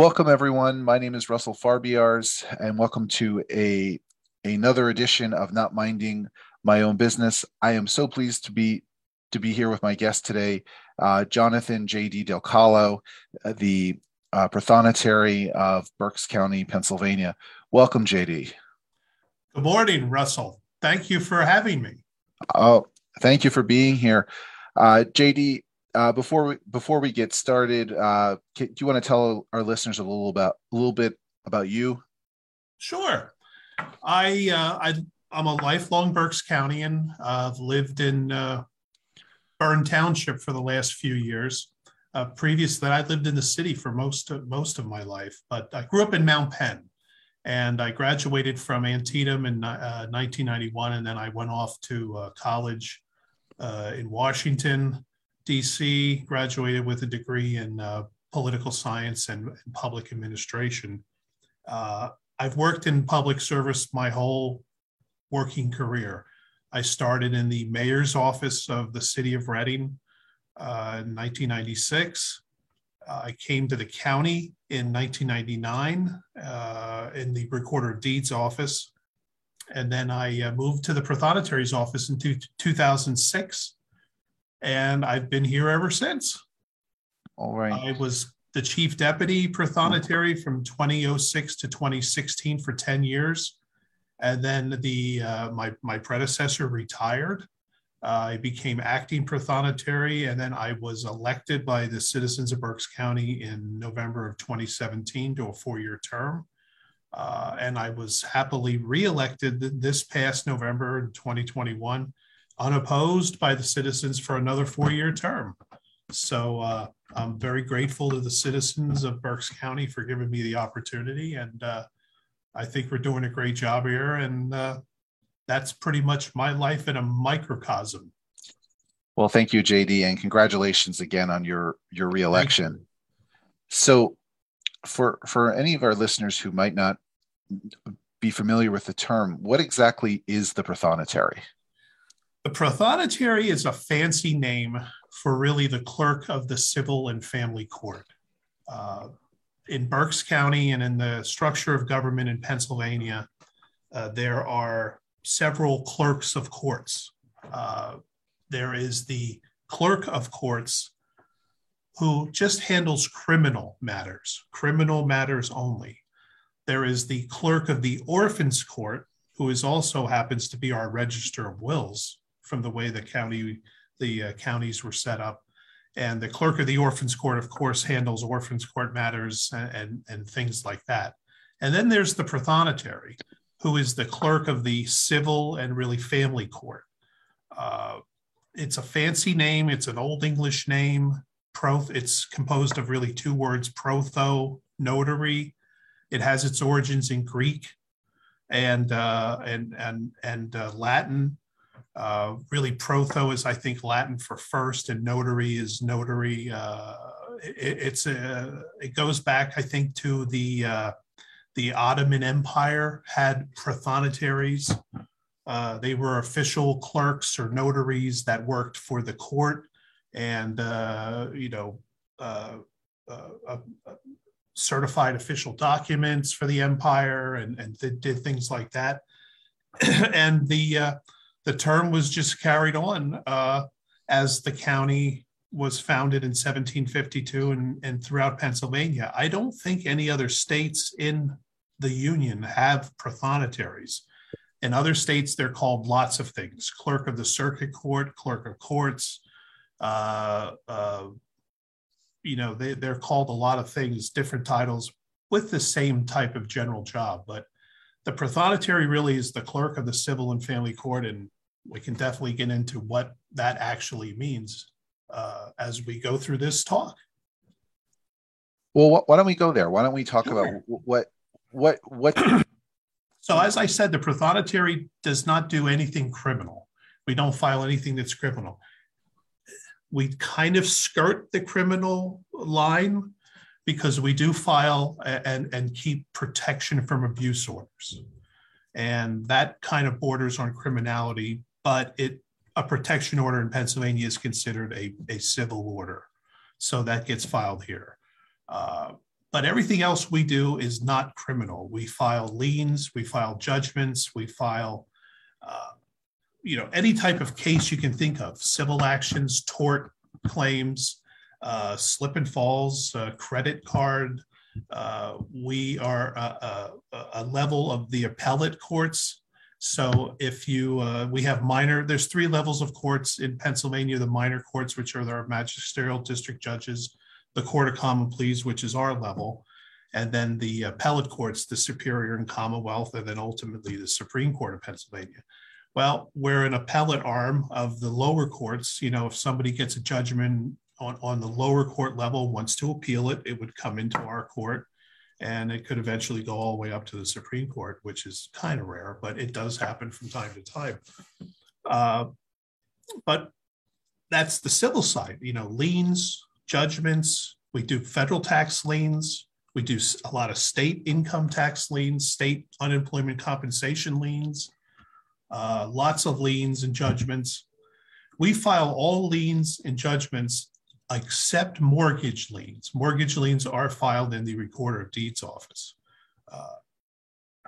Welcome, everyone. My name is Russell Farbiars, and welcome to a another edition of Not Minding My Own Business. I am so pleased to be to be here with my guest today, uh, Jonathan J.D. Del Collo, uh, the uh, Prothonotary of Berks County, Pennsylvania. Welcome, J.D. Good morning, Russell. Thank you for having me. Oh, thank you for being here, uh, J.D uh, before we before we get started, uh, do you want to tell our listeners a little about a little bit about you? Sure. I uh, I I'm a lifelong Berks Countyan. I've lived in Berne Township for the last few years. Uh, previous that, I lived in the city for most of, most of my life, but I grew up in Mount Penn, and I graduated from Antietam in uh, 1991, and then I went off to uh, college uh, in Washington. DC, graduated with a degree in uh, political science and, and public administration. Uh, I've worked in public service my whole working career. I started in the mayor's office of the city of Reading uh, in 1996. Uh, I came to the county in 1999 uh, in the recorder of deeds office. And then I uh, moved to the Prothonotary's office in two, 2006 and I've been here ever since. All right. I was the chief deputy prothonotary from 2006 to 2016 for 10 years. And then the uh, my, my predecessor retired. Uh, I became acting prothonotary, and then I was elected by the citizens of Berks County in November of 2017 to a four-year term. Uh, and I was happily reelected this past November in 2021 unopposed by the citizens for another four-year term. So uh, I'm very grateful to the citizens of Berks County for giving me the opportunity, and uh, I think we're doing a great job here. And uh, that's pretty much my life in a microcosm. Well, thank you, JD, and congratulations again on your your reelection. You. So, for for any of our listeners who might not be familiar with the term, what exactly is the prothonotary? The prothonotary is a fancy name for really the clerk of the civil and family court. Uh, in Berks County and in the structure of government in Pennsylvania, uh, there are several clerks of courts. Uh, there is the clerk of courts who just handles criminal matters, criminal matters only. There is the clerk of the orphans court, who is also happens to be our register of wills from the way the county the uh, counties were set up. And the clerk of the orphans court, of course, handles orphans court matters and, and, and things like that. And then there's the prothonotary, who is the clerk of the civil and really family court. Uh, it's a fancy name. It's an old English name. Pro, it's composed of really two words, protho, notary. It has its origins in Greek and uh, and and and uh, Latin, uh, really, protho is, I think, Latin for first, and notary is notary. Uh, it, it's a, it goes back, I think, to the uh, the Ottoman Empire had prothonotaries. Uh, they were official clerks or notaries that worked for the court, and uh, you know, uh, certified official documents for the empire, and and did things like that. and the the term was just carried on uh, as the county was founded in 1752 and, and throughout Pennsylvania. I don't think any other states in the Union have prothonotaries. In other states, they're called lots of things clerk of the circuit court, clerk of courts. Uh, uh, you know, they, they're called a lot of things, different titles with the same type of general job. But the prothonotary really is the clerk of the civil and family court, and we can definitely get into what that actually means uh, as we go through this talk. Well, why don't we go there? Why don't we talk sure. about what what what? so, as I said, the prothonotary does not do anything criminal. We don't file anything that's criminal. we kind of skirt the criminal line because we do file and, and keep protection from abuse orders. And that kind of borders on criminality, but it a protection order in Pennsylvania is considered a, a civil order. So that gets filed here. Uh, but everything else we do is not criminal. We file liens, we file judgments, we file, uh, you know, any type of case you can think of: civil actions, tort claims, uh, slip and falls, uh, credit card. Uh, we are a, a, a, level of the appellate courts. So if you, uh, we have minor, there's three levels of courts in Pennsylvania: the minor courts, which are our magisterial district judges the Court of Common Pleas, which is our level, and then the appellate courts, the Superior and Commonwealth, and then ultimately the Supreme Court of Pennsylvania. Well, we're an appellate arm of the lower courts. You know, if somebody gets a judgment on, on the lower court level, wants to appeal it, it would come into our court and it could eventually go all the way up to the Supreme Court, which is kind of rare, but it does happen from time to time. Uh, but that's the civil side, you know, liens, judgments. We do federal tax liens. We do a lot of state income tax liens, state unemployment compensation liens, uh, lots of liens and judgments. We file all liens and judgments except mortgage liens. Mortgage liens are filed in the recorder of deeds office. Uh,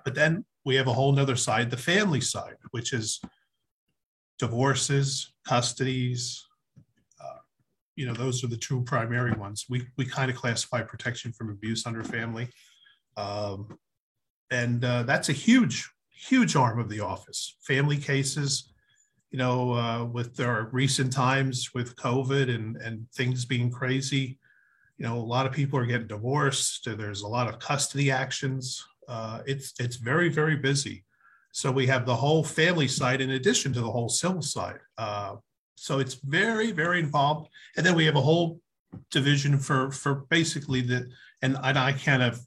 but then we have a whole nother side, the family side, which is divorces, custodies, you know, those are the two primary ones. We, we kind of classify protection from abuse under family. Um, and uh, that's a huge, huge arm of the office. Family cases, you know, uh, with our recent times with COVID and, and things being crazy, you know, a lot of people are getting divorced. There's a lot of custody actions. Uh, it's, it's very, very busy. So we have the whole family side in addition to the whole civil side. Uh, so it's very, very involved. And then we have a whole division for for basically the and, and I kind of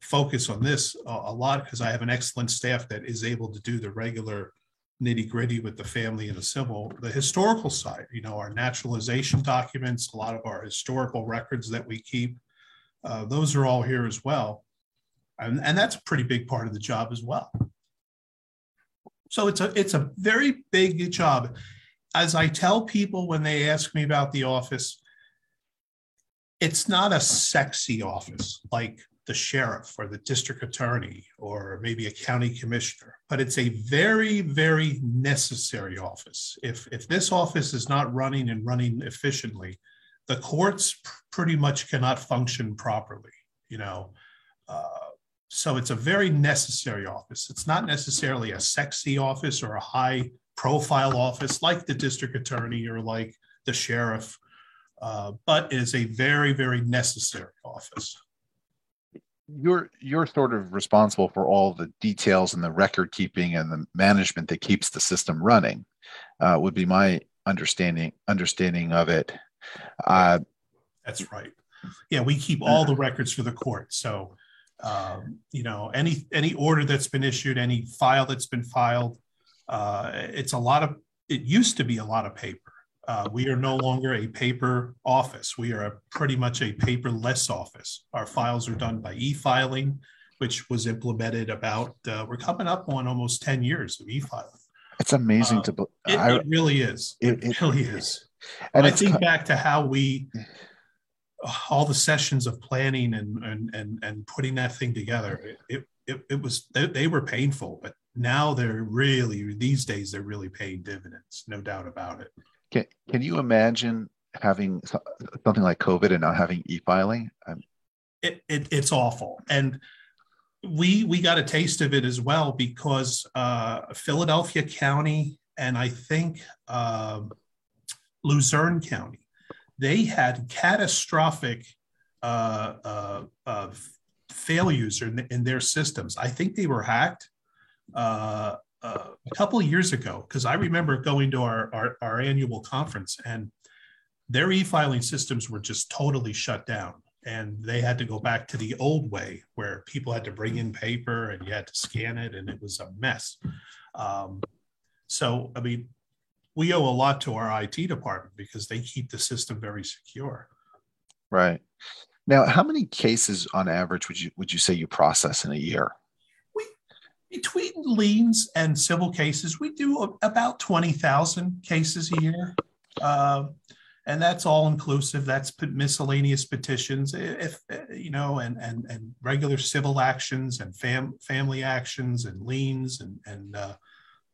focus on this a, a lot because I have an excellent staff that is able to do the regular nitty gritty with the family and the civil, the historical side, you know, our naturalization documents, a lot of our historical records that we keep, uh, those are all here as well. And, and that's a pretty big part of the job as well. So it's a it's a very big job as I tell people when they ask me about the office, it's not a sexy office like the sheriff or the district attorney or maybe a county commissioner, but it's a very, very necessary office. If, if this office is not running and running efficiently, the courts pretty much cannot function properly, you know. Uh, so it's a very necessary office. It's not necessarily a sexy office or a high profile office like the district attorney or like the sheriff, uh, but it is a very, very necessary office. You're you're sort of responsible for all the details and the record keeping and the management that keeps the system running. Uh, would be my understanding understanding of it. Uh, That's right. Yeah, we keep all the records for the court. So, um, you know, any any order that's been issued, any file that's been filed, uh, it's a lot of, it used to be a lot of paper. Uh, we are no longer a paper office. We are a, pretty much a paperless office. Our files are done by e-filing, which was implemented about, uh, we're coming up on almost 10 years of e-filing. It's amazing to. It, I, it really is. It, it really is. And I think back to how we, all the sessions of planning and and and, and putting that thing together. It it, it was they, they were painful, but now they're really these days they're really paying dividends no doubt about it can, can you imagine having something like covid and not having e-filing? It, it, it's awful. And we we got a taste of it as well because uh, philadelphia county and i think uh, luzerne county they had catastrophic uh, uh, uh failures in, in their systems. I think they were hacked uh, a couple years ago because I remember going to our, our, our annual conference and their e-filing systems were just totally shut down and they had to go back to the old way where people had to bring in paper and you had to scan it and it was a mess um, so i mean we owe a lot to our IT department because they keep the system very secure. Right. Now, how many cases on average would you would you say you process in a year? We, between liens and civil cases, we do about twenty thousand cases a year, uh, and that's all inclusive. That's miscellaneous petitions, if you know, and and and regular civil actions and fam, family actions and liens and and uh,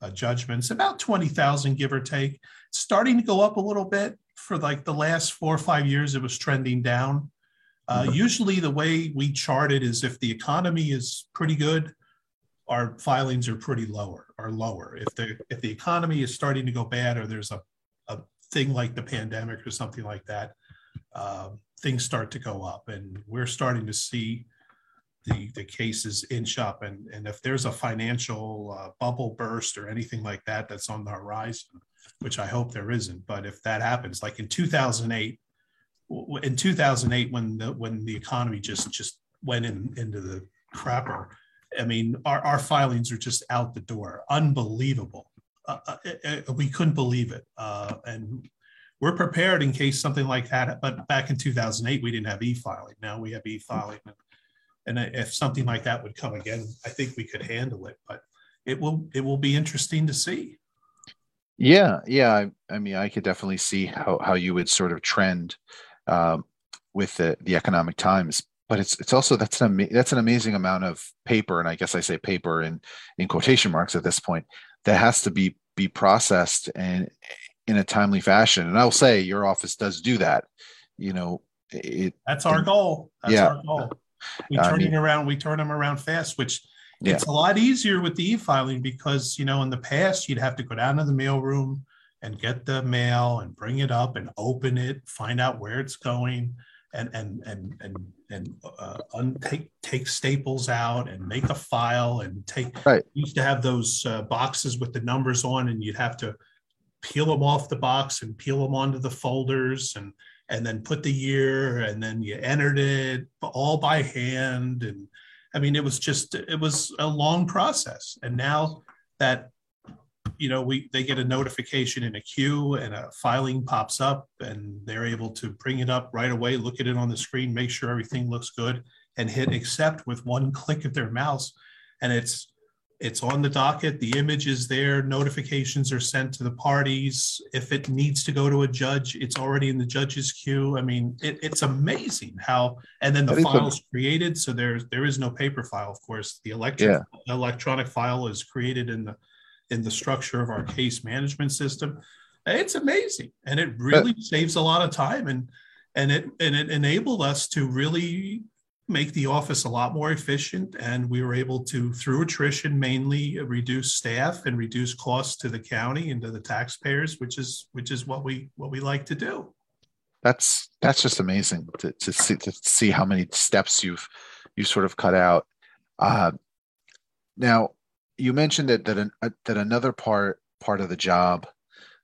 uh, judgments. About twenty thousand, give or take. starting to go up a little bit for like the last four or five years. It was trending down uh, mm-hmm. usually, the way we chart it is if the economy is pretty good, our filings are pretty lower, are lower. If the if the economy is starting to go bad, or there's a, a thing like the pandemic or something like that, uh, things start to go up, and we're starting to see the the cases inch up. And and if there's a financial uh, bubble burst or anything like that that's on the horizon, which I hope there isn't, but if that happens, like in 2008 in 2008 when the when the economy just just went in into the crapper i mean our, our filings are just out the door. Unbelievable. Uh, uh, uh, uh we couldn't believe it. Uh, and we're prepared in case something like that but back in 2008 we didn't have e-filing. Now we have e-filing. And if something like that would come again i think we could handle it but it will it will be interesting to see. Yeah yeah. I, I mean i could definitely see how, how you would sort of trend um, with the, the economic times but it's it's also that's an that's an amazing amount of paper and i guess i say paper in in quotation marks at this point that has to be be processed and in a timely fashion and i'll say your office does do that you know it, that's our goal that's yeah. our goal we turn I mean, around we turn them around fast which yeah. it's a lot easier with the e-filing because you know in the past you'd have to go down to the mail room and get the mail and bring it up and open it, find out where it's going, and and and and and uh, un- take take staples out and make a file and take. Right. Used to have those uh, boxes with the numbers on, and you'd have to peel them off the box and peel them onto the folders and and then put the year and then you entered it all by hand and i mean it was just it was a long process and now that you know, we they get a notification in a queue and a filing pops up and they're able to bring it up right away, look at it on the screen, make sure everything looks good, and hit accept with one click of their mouse. And it's it's on the docket, the image is there, notifications are sent to the parties. If it needs to go to a judge, it's already in the judge's queue. I mean, it, it's amazing how and then the file is created. So there's there is no paper file, of course. The electric yeah. electronic file is created in the in the structure of our case management system. It's amazing, and it really but, saves a lot of time and and it and it enabled us to really make the office a lot more efficient. And we were able to through attrition mainly reduce staff and reduce costs to the county and to the taxpayers which is which is what we what we like to do. That's that's just amazing to, to see to see how many steps you've you sort of cut out. Uh, now you mentioned that that an, uh, that another part part of the job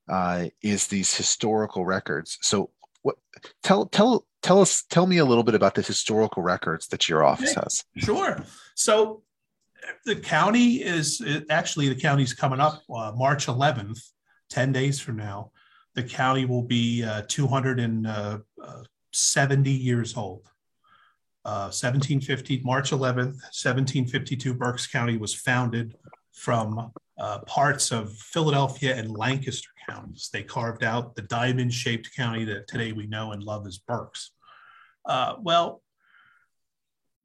uh, is these historical records. So, what tell tell tell us tell me a little bit about the historical records that your office has. Sure. So, the county is actually the county's coming up uh, March 11th, 10 days from now. The county will be uh, 270 uh, years old. 1750, uh, March 11th, 1752, Berks County was founded from uh, parts of Philadelphia and Lancaster counties. They carved out the diamond shaped county that today we know and love as Berks. Uh, well,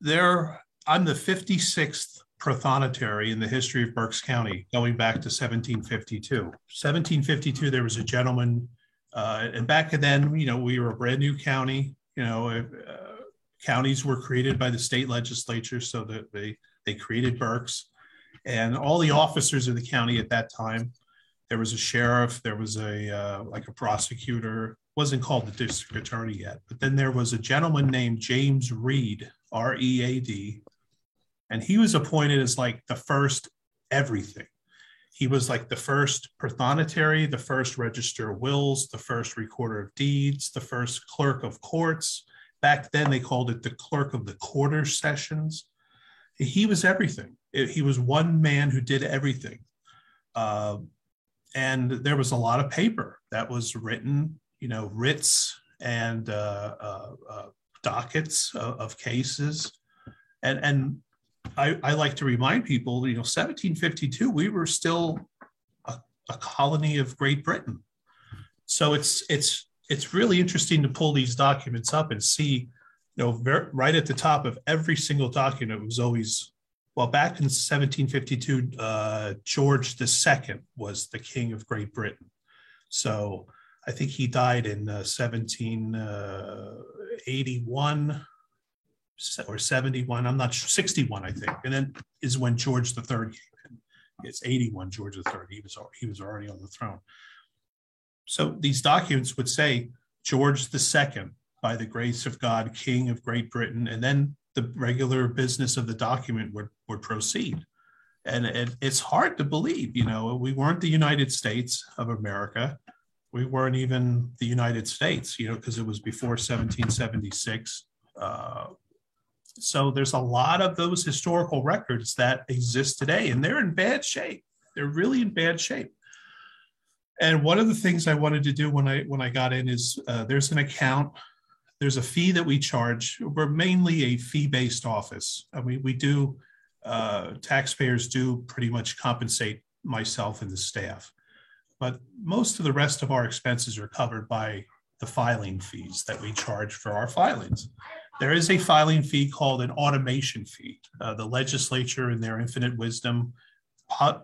there, I'm the 56th prothonotary in the history of Berks County, going back to 1752. 1752, there was a gentleman, uh, and back then, you know, we were a brand new county. You know, uh, counties were created by the state legislature, so that they they created Berks, and all the officers of the county at that time. There was a sheriff, there was a uh, like a prosecutor, wasn't called the district attorney yet, but then there was a gentleman named James Reed, R E A D, and he was appointed as like the first everything. He was like the first prothonotary, the first register of wills, the first recorder of deeds, the first clerk of courts, Back then, they called it the clerk of the quarter sessions. He was everything. He was one man who did everything. Uh, and there was a lot of paper that was written, you know, writs and uh, uh, uh dockets of, of, cases. And, and I, I, like to remind people, you know, 1752, we were still a, a colony of Great Britain. So it's, it's, it's really interesting to pull these documents up and see, you know, ver- right at the top of every single document was always well, back in 1752, uh, George II was the king of Great Britain. So I think he died in uh, 1781 uh, or 71. I'm not sure, 61, I think. And then is when George III came in. It's 81, George III. He was, he was already on the throne. So these documents would say George II, by the grace of God, King of Great Britain, and then the regular business of the document would, would proceed. And it, it's hard to believe, you know, we weren't the United States of America. We weren't even the United States, you know, because it was before 1776. Uh, so there's a lot of those historical records that exist today, and they're in bad shape. They're really in bad shape. And one of the things I wanted to do when I when I got in is uh, there's an account there's a fee that we charge. We're mainly a fee-based office. I mean, we do uh, taxpayers do pretty much compensate myself and the staff, but most of the rest of our expenses are covered by the filing fees that we charge for our filings. There is a filing fee called an automation fee. Uh, the legislature, in their infinite wisdom,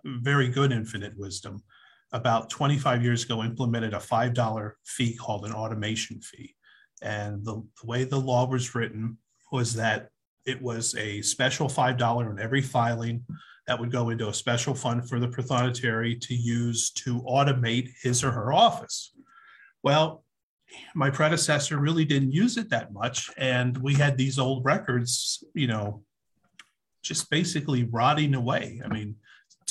very good infinite wisdom, about 25 years ago implemented a $5 fee called an automation fee. And the, the way the law was written was that it was a special $5 on every filing that would go into a special fund for the prothonotary to use to automate his or her office. Well, my predecessor really didn't use it that much. And we had these old records, you know, just basically rotting away. I mean,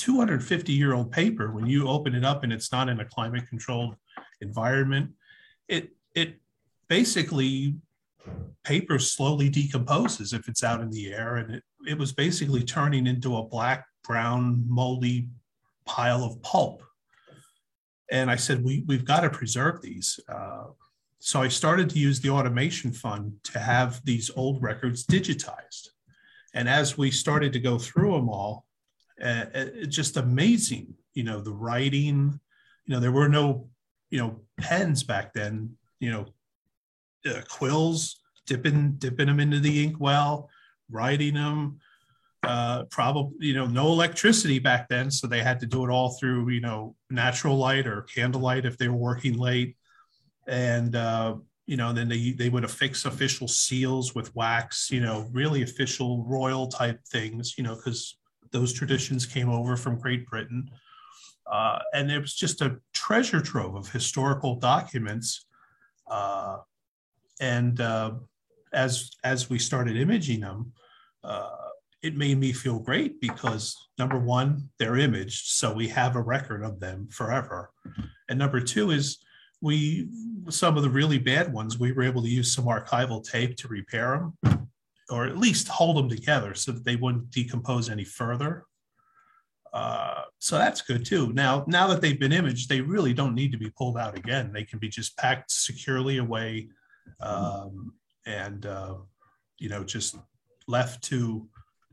250 year old paper, when you open it up and it's not in a climate controlled environment, it, it basically paper slowly decomposes if it's out in the air and it, it was basically turning into a black brown moldy pile of pulp. And i said we, we've got to preserve these. Uh, so i started to use the automation fund to have these old records digitized. And as we started to go through them all uh, it's just amazing you know the writing you know there were no you know pens back then you know uh, quills, dipping dipping them into the inkwell, writing them. Uh, probably you know no electricity back then, so they had to do it all through you know natural light or candlelight if they were working late, and uh, you know then they they would affix official seals with wax, you know really official royal type things, you know because those traditions came over from Great Britain. Uh, and it was just a treasure trove of historical documents uh, and uh, as as we started imaging them, uh, it made me feel great because number one, they're imaged, so we have a record of them forever, and number two is we some of the really bad ones we were able to use some archival tape to repair them or at least hold them together so that they wouldn't decompose any further. Uh, so that's good too. Now now that they've been imaged they really don't need to be pulled out again. They can be just packed securely away um, and uh, you know just left to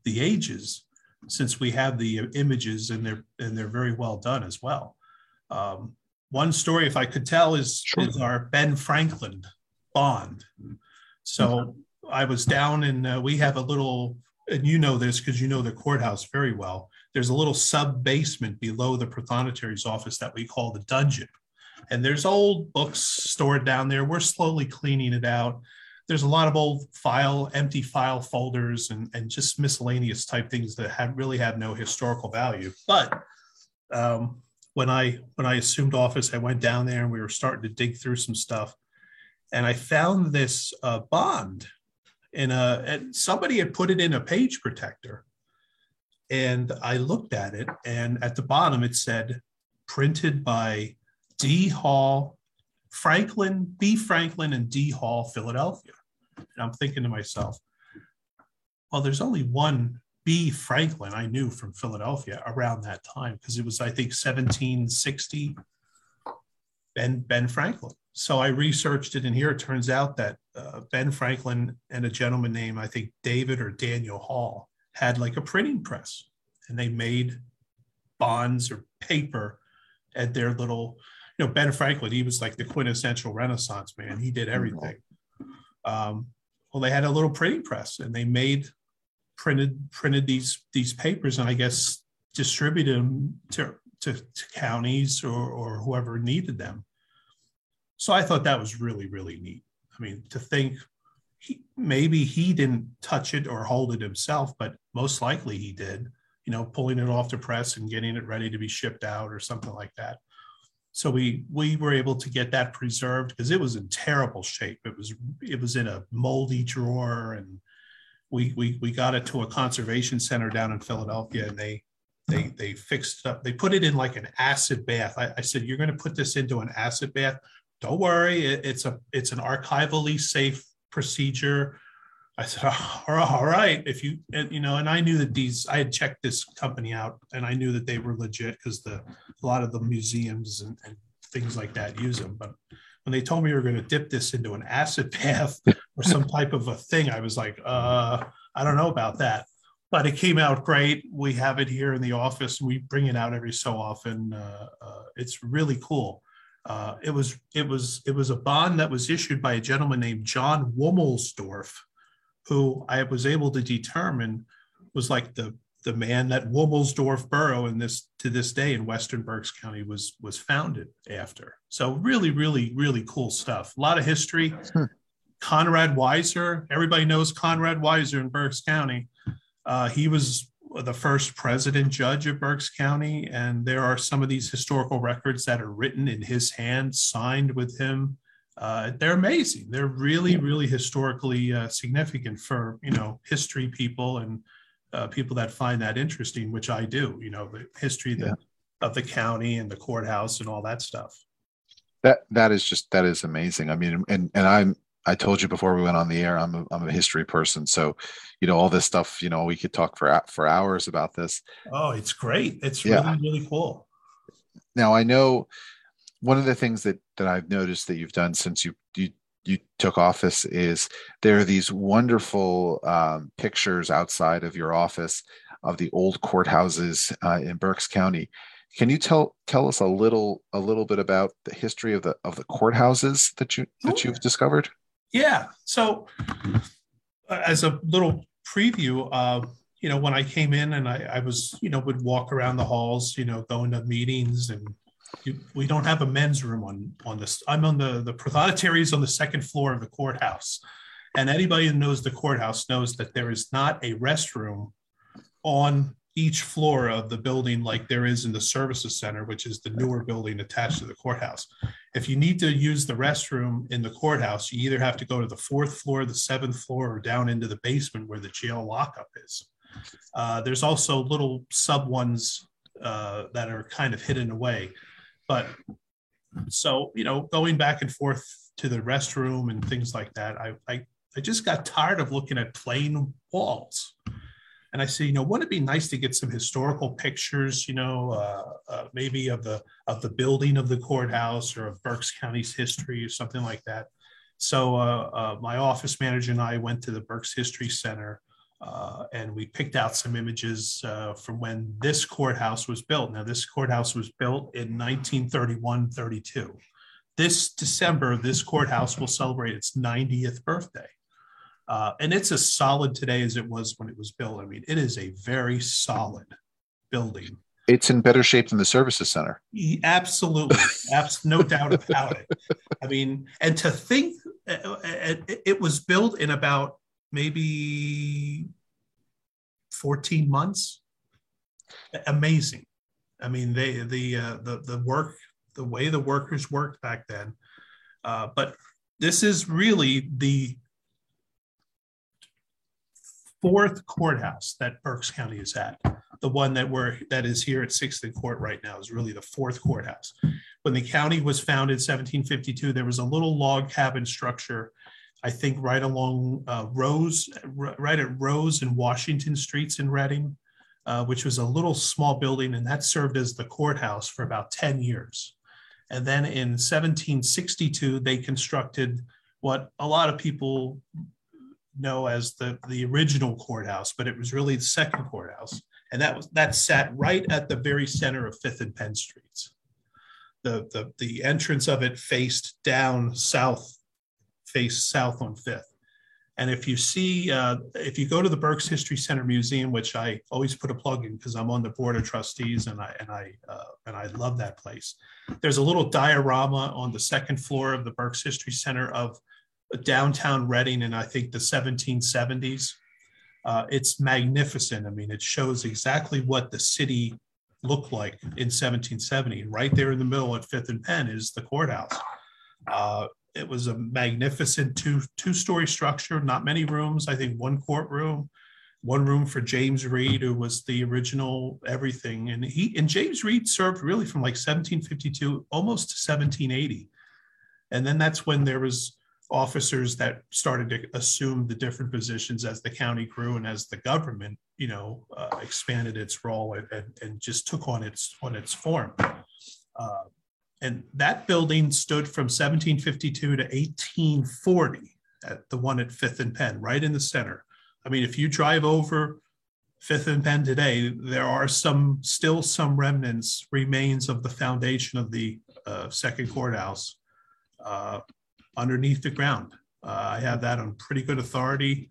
the ages since we have the images and they're and they're very well done as well. Um, one story if i could tell is, sure. is our ben franklin bond. So mm-hmm. I was down and uh, we have a little and you know this because you know the courthouse very well there's a little sub basement below the prothonotary's office that we call the dungeon and there's old books stored down there. We're slowly cleaning it out. There's a lot of old file, empty file folders, and, and just miscellaneous type things that have really have no historical value. But um, when I when I assumed office, I went down there and we were starting to dig through some stuff, and I found this uh, bond in a and somebody had put it in a page protector, and I looked at it, and at the bottom it said printed by D Hall, Franklin, B. Franklin, and D Hall, Philadelphia. And I'm thinking to myself, well, there's only one B. Franklin, I knew from Philadelphia around that time because it was, I think, 1760. Ben Ben Franklin. So I researched it, and here it turns out that uh, Ben Franklin and a gentleman named I think David or Daniel Hall had like a printing press, and they made bonds or paper at their little. You know, Ben Franklin, he was like the quintessential Renaissance man. He did everything. Um, well, they had a little printing press, and they made printed printed these these papers, and I guess distributed them to to, to counties or, or whoever needed them. So I thought that was really, really neat. I mean, to think he, maybe he didn't touch it or hold it himself, but most likely he did, you know, pulling it off the press and getting it ready to be shipped out or something like that. So we we were able to get that preserved because it was in terrible shape. It was it was in a moldy drawer and we we we got it to a conservation center down in Philadelphia and they they they fixed it up. They put it in like an acid bath. I, I said, "You're going to put this into an acid bath? Don't worry, it, it's a it's an archivally safe procedure." I said, oh, "All right, if you and, you know," and I knew that these. I had checked this company out, and I knew that they were legit because the a lot of the museums and, and things like that use them. But when they told me we were going to dip this into an acid bath or some type of a thing, I was like, uh, I don't know about that but it came out great. We have it here in the office. We bring it out every so often. Uh, uh, it's really cool. Uh, it was it was it was a bond that was issued by a gentleman named John Womelsdorf, who I was able to determine was like the the man that Womelsdorf Borough in this to this day in Western Berks County was was founded after. So really, really, really cool stuff. A lot of history. Hmm. Conrad Weiser, everybody knows Conrad Weiser in Berks County. Uh, he was the first president judge of Berks County, and there are some of these historical records that are written in his hand, signed with him. Uh, they're amazing. They're really, really historically uh, significant for you know history people and uh, people that find that interesting, which I do. You know, the history yeah. of the county and the courthouse and all that stuff. That that is just that is amazing. I mean, and and I'm I told you before we went on the air, I'm a, I'm a history person. So, you know, all this stuff, you know, we could talk for, for hours about this. Oh, it's great. It's yeah. really, really cool. Now I know one of the things that, that I've noticed that you've done since you, you, you took office is there are these wonderful um, pictures outside of your office of the old courthouses uh, in Berks County. Can you tell tell us a little a little bit about the history of the of the courthouses that you that you've discovered? Yeah. So, uh, as a little preview, uh, you know, when I came in and I, I, was, you know, would walk around the halls, you know, going to meetings and you, we don't have a men's room on on this. I'm on the the prothonotaries on the second floor of the courthouse, and anybody who knows the courthouse knows that there is not a restroom on each floor of the building like there is in the services center, which is the newer building attached to the courthouse. If you need to use the restroom in the courthouse, you either have to go to the fourth floor, the seventh floor, or down into the basement where the jail lockup is. Uh, there's also little sub ones uh, that are kind of hidden away. But so, you know, going back and forth to the restroom and things like that, I, I, I just got tired of looking at plain walls and I said, you know, wouldn't it be nice to get some historical pictures, you know, uh, uh, maybe of the of the building of the courthouse or of Berks County's history or something like that. So uh, uh my office manager and I went to the Berks History Center uh, and we picked out some images uh, from when this courthouse was built. Now, this courthouse was built in 1931 32. This December, this courthouse will celebrate its 90th birthday. Uh, and it's as solid today as it was when it was built. I mean, it is a very solid building. It's in better shape than the services center. Absolutely, abs- no doubt about it. I mean, and to think uh, uh, it was built in about maybe 14 months. Amazing. I mean, they the uh, the the work, the way the workers worked back then. Uh, but this is really the fourth courthouse that Berks County is at. The one that we're that is here at Sixth and Court right now is really the fourth courthouse. When the county was founded, in 1752, there was a little log cabin structure I think right along uh, Rose, right at Rose and Washington Streets in Reading, uh, which was a little small building, and that served as the courthouse for about 10 years. And then in 1762, they constructed what a lot of people know as the, the original courthouse, but it was really the second courthouse. And that was that sat right at the very center of Fifth and Penn Streets. The, the, the entrance of it faced down south, faced south on Fifth. And if you see, uh, if you go to the Berks History Center Museum, which I always put a plug in because I'm on the board of trustees and I and I uh, and I love that place. There's a little diorama on the second floor of the Berks History Center of downtown Reading in I think the 1770s. Uh, it's magnificent. I mean, it shows exactly what the city looked like in 1770. Right there in the middle at Fifth and Penn is the courthouse. Uh, it was a magnificent two two story structure, not many rooms. I think one courtroom, one room for James Reed, who was the original everything, and he and James Reed served really from like 1752 almost to 1780, and then that's when there was officers that started to assume the different positions as the county grew and as the government you know uh, expanded its role and, and, and, just took on its on its form uh, and that building stood from 1752 to 1840 at the one at Fifth and Penn, right in the center. I mean, if you drive over Fifth and Penn today, there are some still some remnants, remains of the foundation of the uh, second courthouse uh, underneath the ground. Uh, I have that on pretty good authority.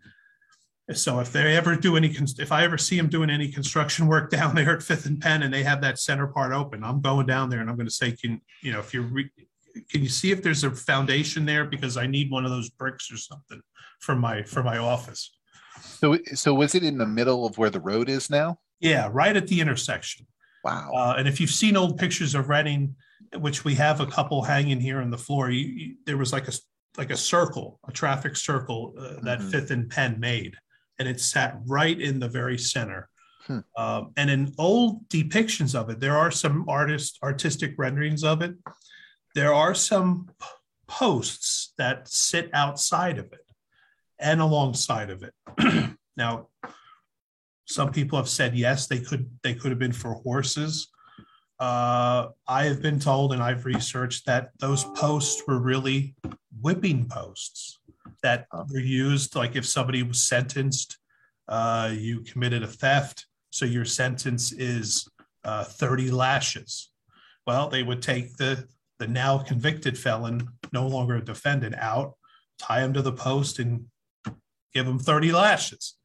So if they ever do any, if I ever see them doing any construction work down there at Fifth and Penn, and they have that center part open, I'm going down there and I'm going to say, can you know, if you're, re- can you see if there's a foundation there because I need one of those bricks or something for my for my office. So, so was it in the middle of where the road is now? Yeah, right at the intersection. Wow. Uh, and if you've seen old pictures of Reading, which we have a couple hanging here on the floor, you, you, there was like a like a circle, a traffic circle uh, that mm-hmm. Fifth and Penn made and it sat right in the very center. Hmm. Um, and in old depictions of it, there are some artist artistic renderings of it. There are some posts that sit outside of it and alongside of it. now, some people have said yes, they could they could have been for horses. Uh, I have been told, and I've researched that those posts were really whipping posts that were used like if somebody was sentenced uh, you committed a theft so your sentence is uh, 30 lashes. Well they would take the the now convicted felon no longer a defendant out tie him to the post and give him 30 lashes.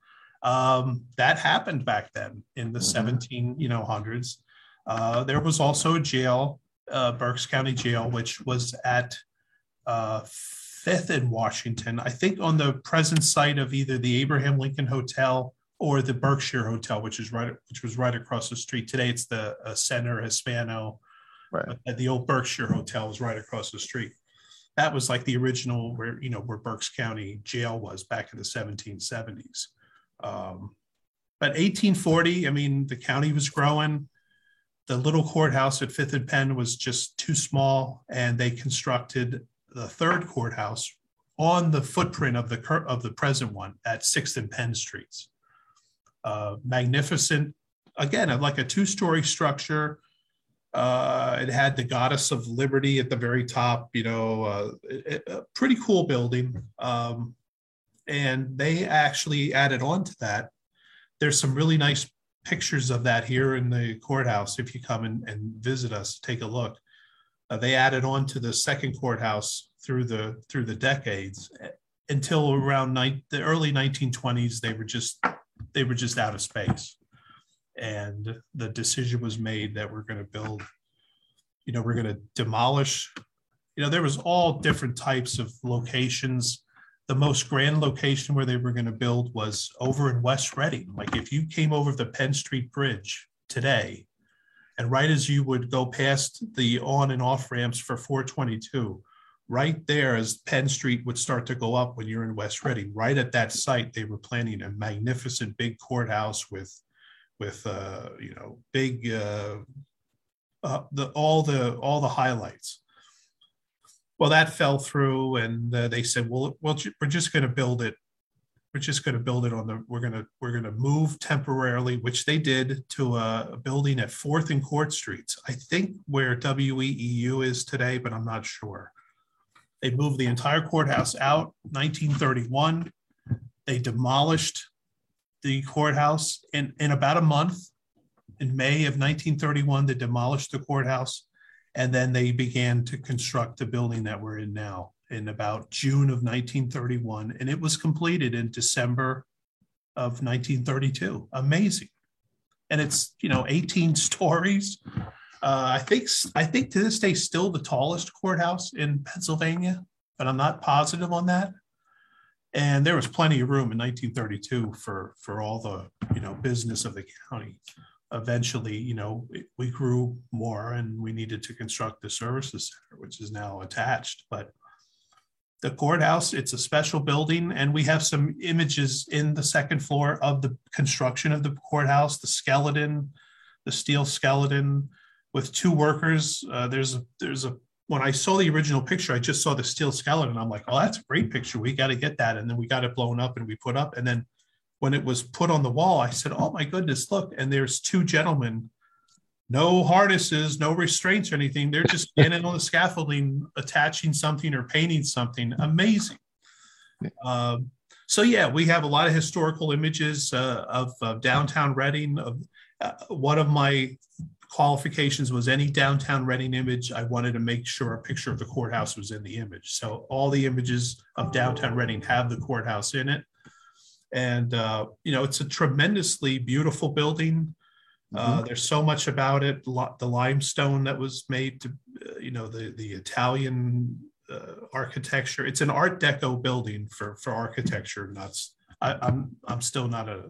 Um, that happened back then in the mm-hmm. 17 you know hundreds uh, there was also a jail uh, berks county jail which was at uh, Fifth in Washington, I think on the present site of either the Abraham Lincoln Hotel or the Berkshire Hotel, which is right, which was right across the street. Today it's the uh, Centro Hispano. Right. But the old Berkshire Hotel was right across the street. That was like the original where you know where Berks County Jail was back in the 1770s. Um, but 1840, I mean, the county was growing. The little courthouse at Fifth and Penn was just too small, and they constructed the third courthouse on the footprint of the of the present one at Sixth and Penn Streets. Uh, magnificent, again, like a two-story structure. Uh, it had the Goddess of Liberty at the very top. You know, uh, it, a pretty cool building. Um, and they actually added on to that. There's some really nice pictures of that here in the courthouse. If you come and, and visit us, take a look. Uh, they added on to the second courthouse through the through the decades until around the early 1920s. They were just they were just out of space, and the decision was made that we're going to build. You know, we're going to demolish. You know, there was all different types of locations. The most grand location where they were going to build was over in West Reading. Like if you came over the Penn Street Bridge today, and right as you would go past the on and off ramps for 422, right there as Penn Street would start to go up when you're in West Reading, right at that site, they were planning a magnificent big courthouse with, with uh, you know, big, uh, uh, the all the all the highlights. Well, that fell through, and uh, they said, "Well, well, we're just going to build it. We're just going to build it on the. We're going to we're going to move temporarily, which they did to a, a building at Fourth and Court Streets. I think where WEEU is today, but I'm not sure. They moved the entire courthouse out. 1931, they demolished the courthouse in in about a month. In May of 1931, they demolished the courthouse and then they began to construct the building that we're in now in about June of 1931. And it was completed in December of 1932. Amazing. And it's, you know, 18 stories. Uh, I think I think to this day still the tallest courthouse in Pennsylvania, but I'm not positive on that. And there was plenty of room in 1932 for for all the you know business of the county eventually, you know, we grew more and we needed to construct the services center, which is now attached. But the courthouse, it's a special building, and we have some images in the second floor of the construction of the courthouse, the skeleton, the steel skeleton with two workers. Uh, there's a there's a when I saw the original picture, I just saw the steel skeleton. I'm like, oh, that's a great picture. We got to get that. And then we got it blown up and we put up. And then when it was put on the wall, I said, Oh my goodness, look. And there's two gentlemen, no harnesses, no restraints or anything. They're just standing on the scaffolding, attaching something or painting something. Amazing. Um, so, yeah, we have a lot of historical images uh, of, of, downtown Reading. Of, uh, one of my qualifications was any downtown Reading image. I wanted to make sure a picture of the courthouse was in the image. So, all the images of downtown Reading have the courthouse in it and uh, you know it's a tremendously beautiful building. Uh, mm-hmm. there's so much about it. The limestone that was made to, uh, you know, the the Italian uh, architecture. It's an Art Deco building for for architecture nuts. I, am I'm, I'm still not a,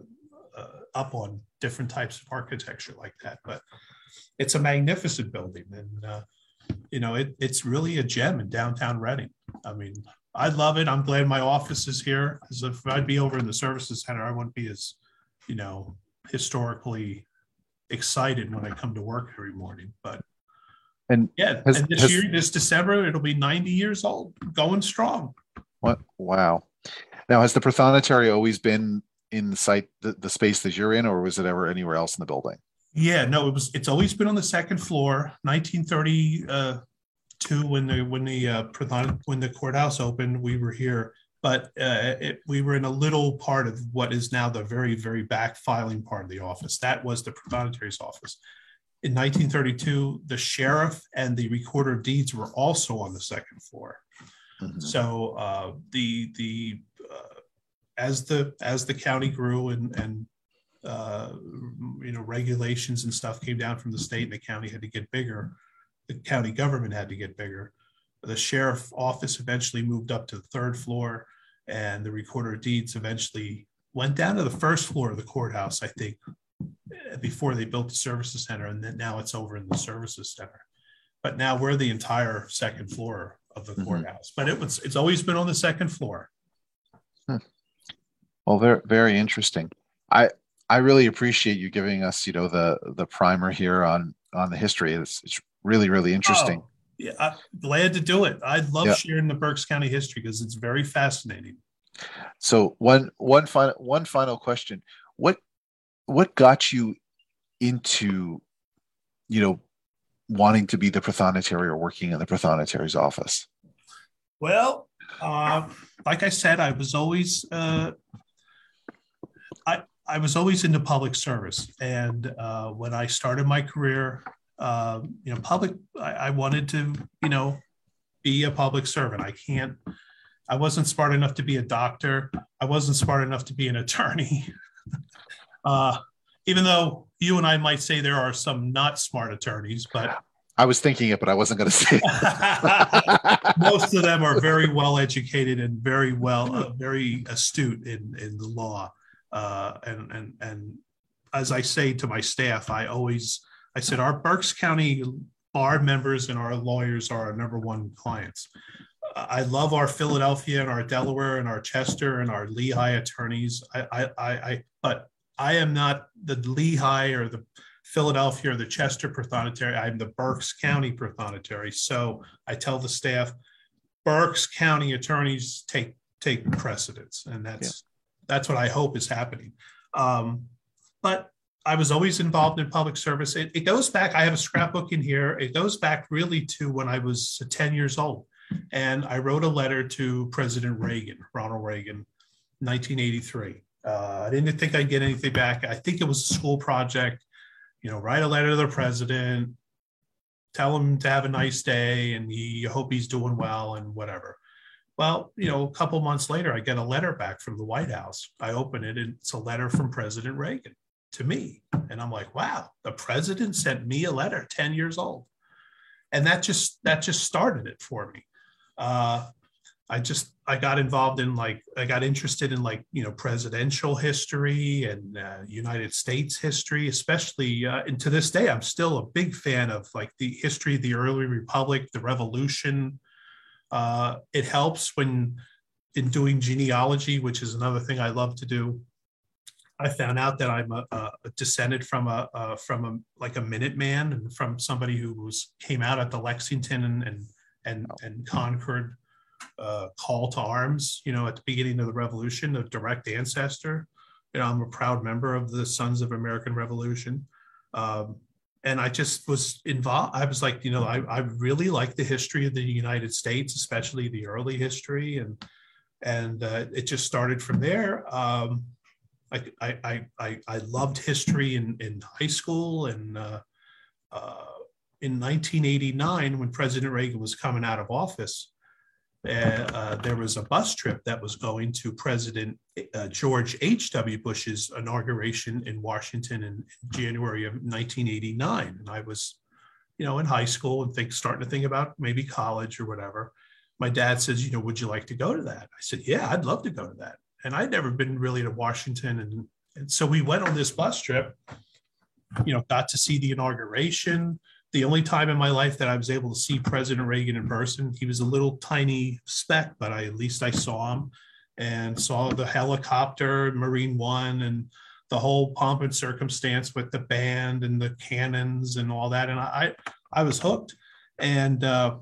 a, up on different types of architecture like that, but it's a magnificent building, and uh, you know, it, it's really a gem in downtown Reading. I mean, I love it. I'm glad my office is here. As if I'd be over in the services center, I wouldn't be as, you know, historically excited when I come to work every morning. But and yeah, has, and this has, year, this December, it'll be 90 years old, going strong. What? Wow. Now, has the Prothonotary always been in the site, the, the space that you're in, or was it ever anywhere else in the building? Yeah, no, it was. It's always been on the second floor. 1930, uh, two when the when the uh, when the courthouse opened, we were here, but uh, it, we were in a little part of what is now the very very back filing part of the office. That was the Prothonotary's office. In 1932, the sheriff and the recorder of deeds were also on the second floor. Mm-hmm. So uh, the the uh, as the as the county grew and and uh, you know regulations and stuff came down from the state and the county had to get bigger the county government had to get bigger. The sheriff office eventually moved up to the third floor, and the recorder of deeds eventually went down to the first floor of the courthouse, I think, before they built the services center, and then now it's over in the services center. But now we're the entire second floor of the mm-hmm. courthouse. But it was it's always been on the second floor. Hmm. Well, very very interesting. I I really appreciate you giving us, you know, the the primer here on on the history. It's, it's really really interesting. Oh, yeah i'm glad to do it. I love yeah. sharing the berks county history because it's very fascinating. So one one final one final question. What what got you into you know wanting to be the prothonotary or working in the prothonotary's office? Well uh, like i said i was always uh, i i was always into public service. And uh, when i started my career uh, you know, public. I, I, wanted to, you know, be a public servant. I can't. I wasn't smart enough to be a doctor. I wasn't smart enough to be an attorney. uh, even though you and I might say there are some not smart attorneys, but I was thinking it, but I wasn't going to say. Most of them are very well educated and very well, uh, very astute in in the law. Uh, and and and as I say to my staff, I always I said, our Berks County bar members and our lawyers are our number one clients. I love our Philadelphia and our Delaware and our Chester and our Lehigh attorneys. I, I, I, but I am not the Lehigh or the Philadelphia or the Chester Prothonotary. I'm the Berks County Prothonotary. So I tell the staff, Berks County attorneys take take precedence, and that's yeah. that's what I hope is happening. Um, but I was always involved in public service. It, it, goes back. I have a scrapbook in here. It goes back really to when I was 10 years old, and I wrote a letter to President Reagan, Ronald Reagan, 1983. Uh, I didn't think I'd get anything back. I think it was a school project. You know, write a letter to the president, tell him to have a nice day, and he hope he's doing well and whatever. Well, you know, a couple months later, I get a letter back from the White House. I open it, and it's a letter from President Reagan to me. And I'm like, wow, the president sent me a letter 10 years old. And that just that just started it for me. Uh, I just I got involved in like I got interested in like you know presidential history and uh, United States history, especially uh, and to this day I'm still a big fan of like the history of the early republic, the revolution. Uh, it helps when in doing genealogy, which is another thing I love to do. I found out that I'm a, a descended from a, a, from a like a Minuteman and from somebody who was came out at the Lexington and and and, and Concord uh, call to arms. You know, at the beginning of the Revolution, a direct ancestor. You know, I'm a proud member of the Sons of American Revolution. Um, and I just was involved. I was like, you know, I, I really like the history of the United States, especially the early history, and and uh, it just started from there. Um, I, I, I, loved history in, in high school and uh, uh, in 1989 when President Reagan was coming out of office, uh, there was a bus trip that was going to President uh, George H.W. Bush's inauguration in Washington in, in, January of 1989. And I was, you know, in high school and think starting to think about maybe college or whatever. My dad says, you know, would you like to go to that? I said, yeah, I'd love to go to that and I'd never been really to Washington, and, and so we went on this bus trip. You know, got to see the inauguration. The only time in my life that I was able to see President Reagan in person, he was a little tiny speck, but I at least I saw him and saw the helicopter, Marine One, and the whole pomp and circumstance with the band and the cannons and all that. And I, I was hooked. And uh,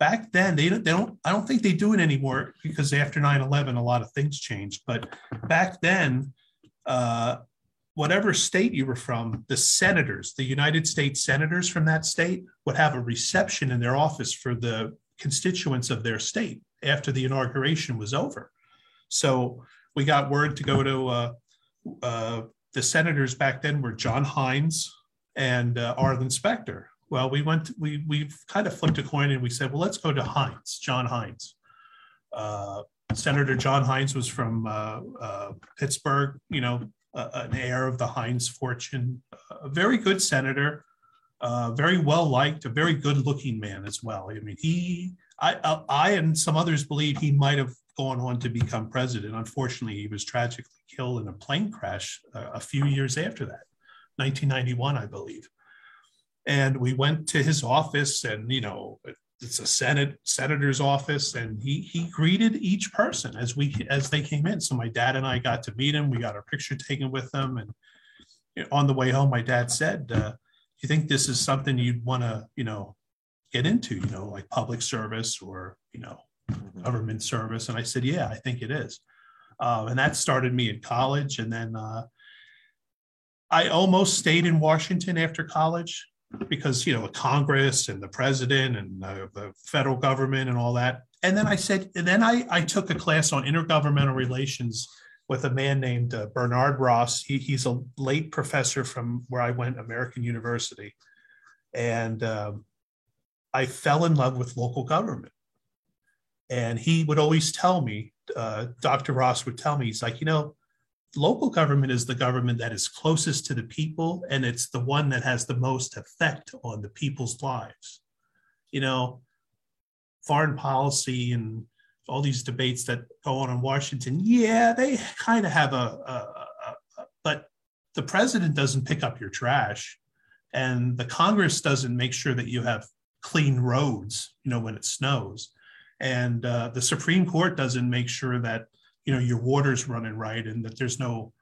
back then they don't, they don't i don't think they do it anymore because after 9-11 a lot of things changed. But back then uh, whatever state you were from the senators the united states senators from that state would have a reception in their office for the constituents of their state after the inauguration was over. So we got word to go to uh, uh, the senators back then were john heinz and uh, arlen specter well, we went, we we kind of flipped a coin and we said, well, let's go to Heinz, John Heinz. Uh, Senator John Heinz was from uh, uh, Pittsburgh, you know, an heir of the Heinz fortune, a very good senator, uh, very well liked, a very good looking man as well. I mean, he, I, I, and some others believe he might have gone on to become president. Unfortunately, he was tragically killed in a plane crash uh, a few years after that, 1991, I believe and we went to his office and you know it's a senate senator's office and he he greeted each person as we as they came in. So my dad and i got to meet him. We got our picture taken with them. And you know, on the way home my dad said uh, you think this is something you'd want to you know get into you know like public service or you know mm-hmm. government service? And i said yeah i think it is. Uh, and that started me in college. And then uh, i almost stayed in washington after college because you know Congress and the president and the, the, federal government and all that. And then I said, and then I, I took a class on intergovernmental relations with a man named uh, Bernard Ross. He, he's a late professor from where I went, American University, and um, I fell in love with local government. And he would always tell me, uh, Dr. Ross would tell me, he's like, you know, local government is the government that is closest to the people and it's the one that has the most effect on the people's lives. You know foreign policy and all these debates that go on in washington yeah they kind of have a, a, a, a but the president doesn't pick up your trash and the congress doesn't make sure that you have clean roads you know when it snows. And uh, the supreme court doesn't make sure that you know your water's running right and that there's no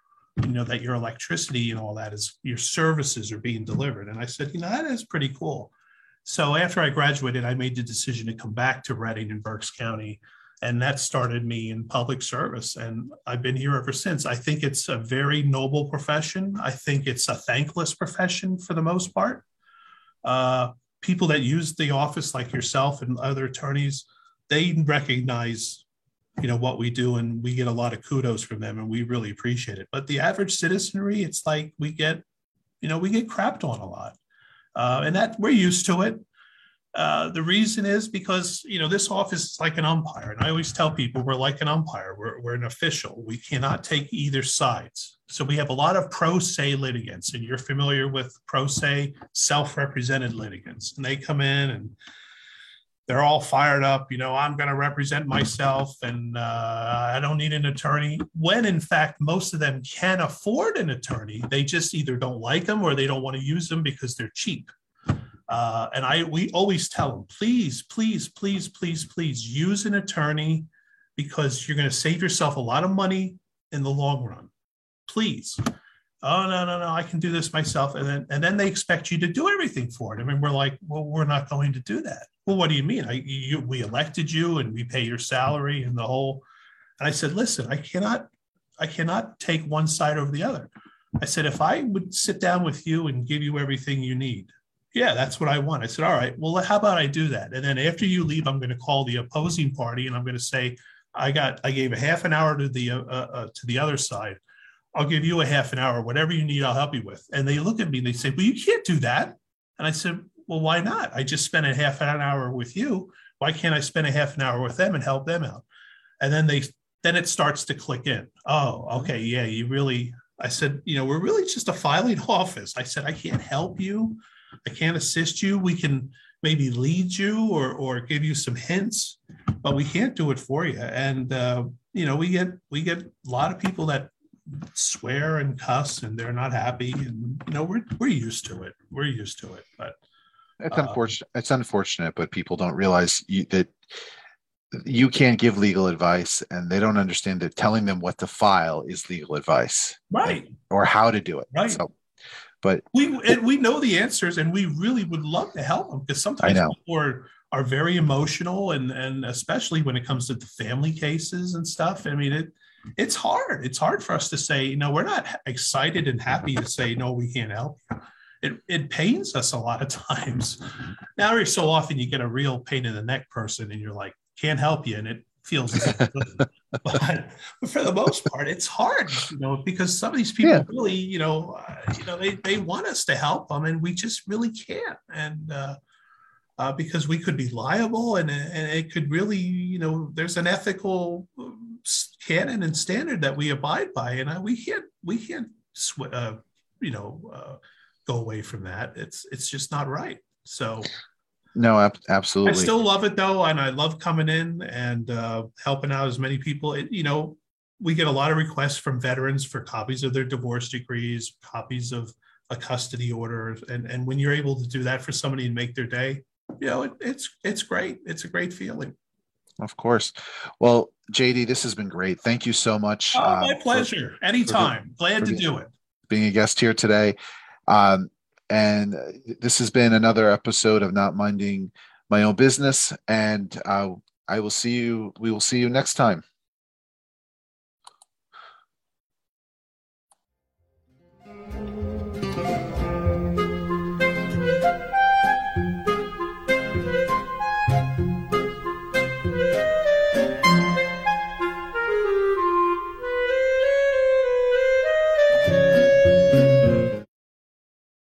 you know that your electricity and all that is your services are being delivered and i said you know that is pretty cool So after I graduated, I made the decision to come back to Reading in Berks County. And that started me in public service. And I've been here ever since. I think it's a very noble profession. I think it's a thankless profession for the most part. Uh, people that use the office, like yourself and other attorneys, they recognize you know what we do and we get a lot of kudos from them and we really appreciate it but the average citizenry it's like we get you know we get crapped on a lot uh, and that we're used to it. Uh, the reason is because you know this office is like an umpire, and I always tell people we're like an umpire. We're, we're an official. We cannot take either sides. So we have a lot of pro se litigants, and you're familiar with pro se self-represented litigants, and they come in and they're all fired up. You know, I'm going to represent myself, and uh, I don't need an attorney. When in fact, most of them can afford an attorney. They just either don't like them or they don't want to use them because they're cheap. Uh, and I we always tell them, please, please, please, please, please use an attorney because you're going to save yourself a lot of money in the long run. Please. Oh no, no, no, I can do this myself. And then and then they expect you to do everything for it. I mean, we're like, well, we're not going to do that. Well, what do you mean? I you, we elected you and we pay your salary and the whole. And I said, listen, I cannot, I cannot take one side over the other. I said, if I would sit down with you and give you everything you need, yeah, that's what I want. I said, all right, well, how about I do that? And then after you leave, I'm going to call the opposing party and I'm going to say, I got, I gave a half an hour to the, uh, uh, uh, to the other side. I'll give you a half an hour, whatever you need, I'll help you with. And they look at me and they say, well, you can't do that. And I said, well, why not? I just spent a half an hour with you. Why can't I spend a half an hour with them and help them out? And then they, then it starts to click in. Oh, okay. Yeah, you really, I said, you know, we're really just a filing office. I said, I can't help you I can't assist you. We can maybe lead you or or give you some hints, but we can't do it for you. And uh, you know, we get we get a lot of people that swear and cuss and they're not happy, and you know, we're we're used to it. We're used to it, but. It's uh, unfortunate. It's unfortunate, but people don't realize you, that you can't give legal advice, and they don't understand that telling them what to file is legal advice, right? Or how to do it. Right. So but we and we know the answers, and we really would love to help them because sometimes people are are very emotional, and and especially when it comes to the family cases and stuff. I mean, it it's hard. It's hard for us to say, you know, we're not excited and happy to say no, we can't help you. It, it pains us a lot of times. Now, every so often you get a real pain in the neck person, and you're like, can't help you, and it feels good. but for the most part, it's hard, you know, because some of these people yeah. really, you know, uh, you know, they, they want us to help them, and we just really can't. And uh, uh, because we could be liable, and and it could really, you know, there's an ethical canon and standard that we abide by, and we can't we can't, sw- uh, you know, uh, go away from that. It's it's just not right. So no, ab- absolutely. I still love it though, and I love coming in and uh, helping out as many people. It, you know, we get a lot of requests from veterans for copies of their divorce decrees, copies of a custody order, and and when you're able to do that for somebody and make their day, you know, it, it's it's great. It's a great feeling. Of course. Well, JD, this has been great. Thank you so much. Oh, my uh, pleasure. For, Anytime. For, Glad for to do it. Being a guest here today. Um, and this has been another episode of Not Minding My Own Business. And uh, I will see you, we will see you next time.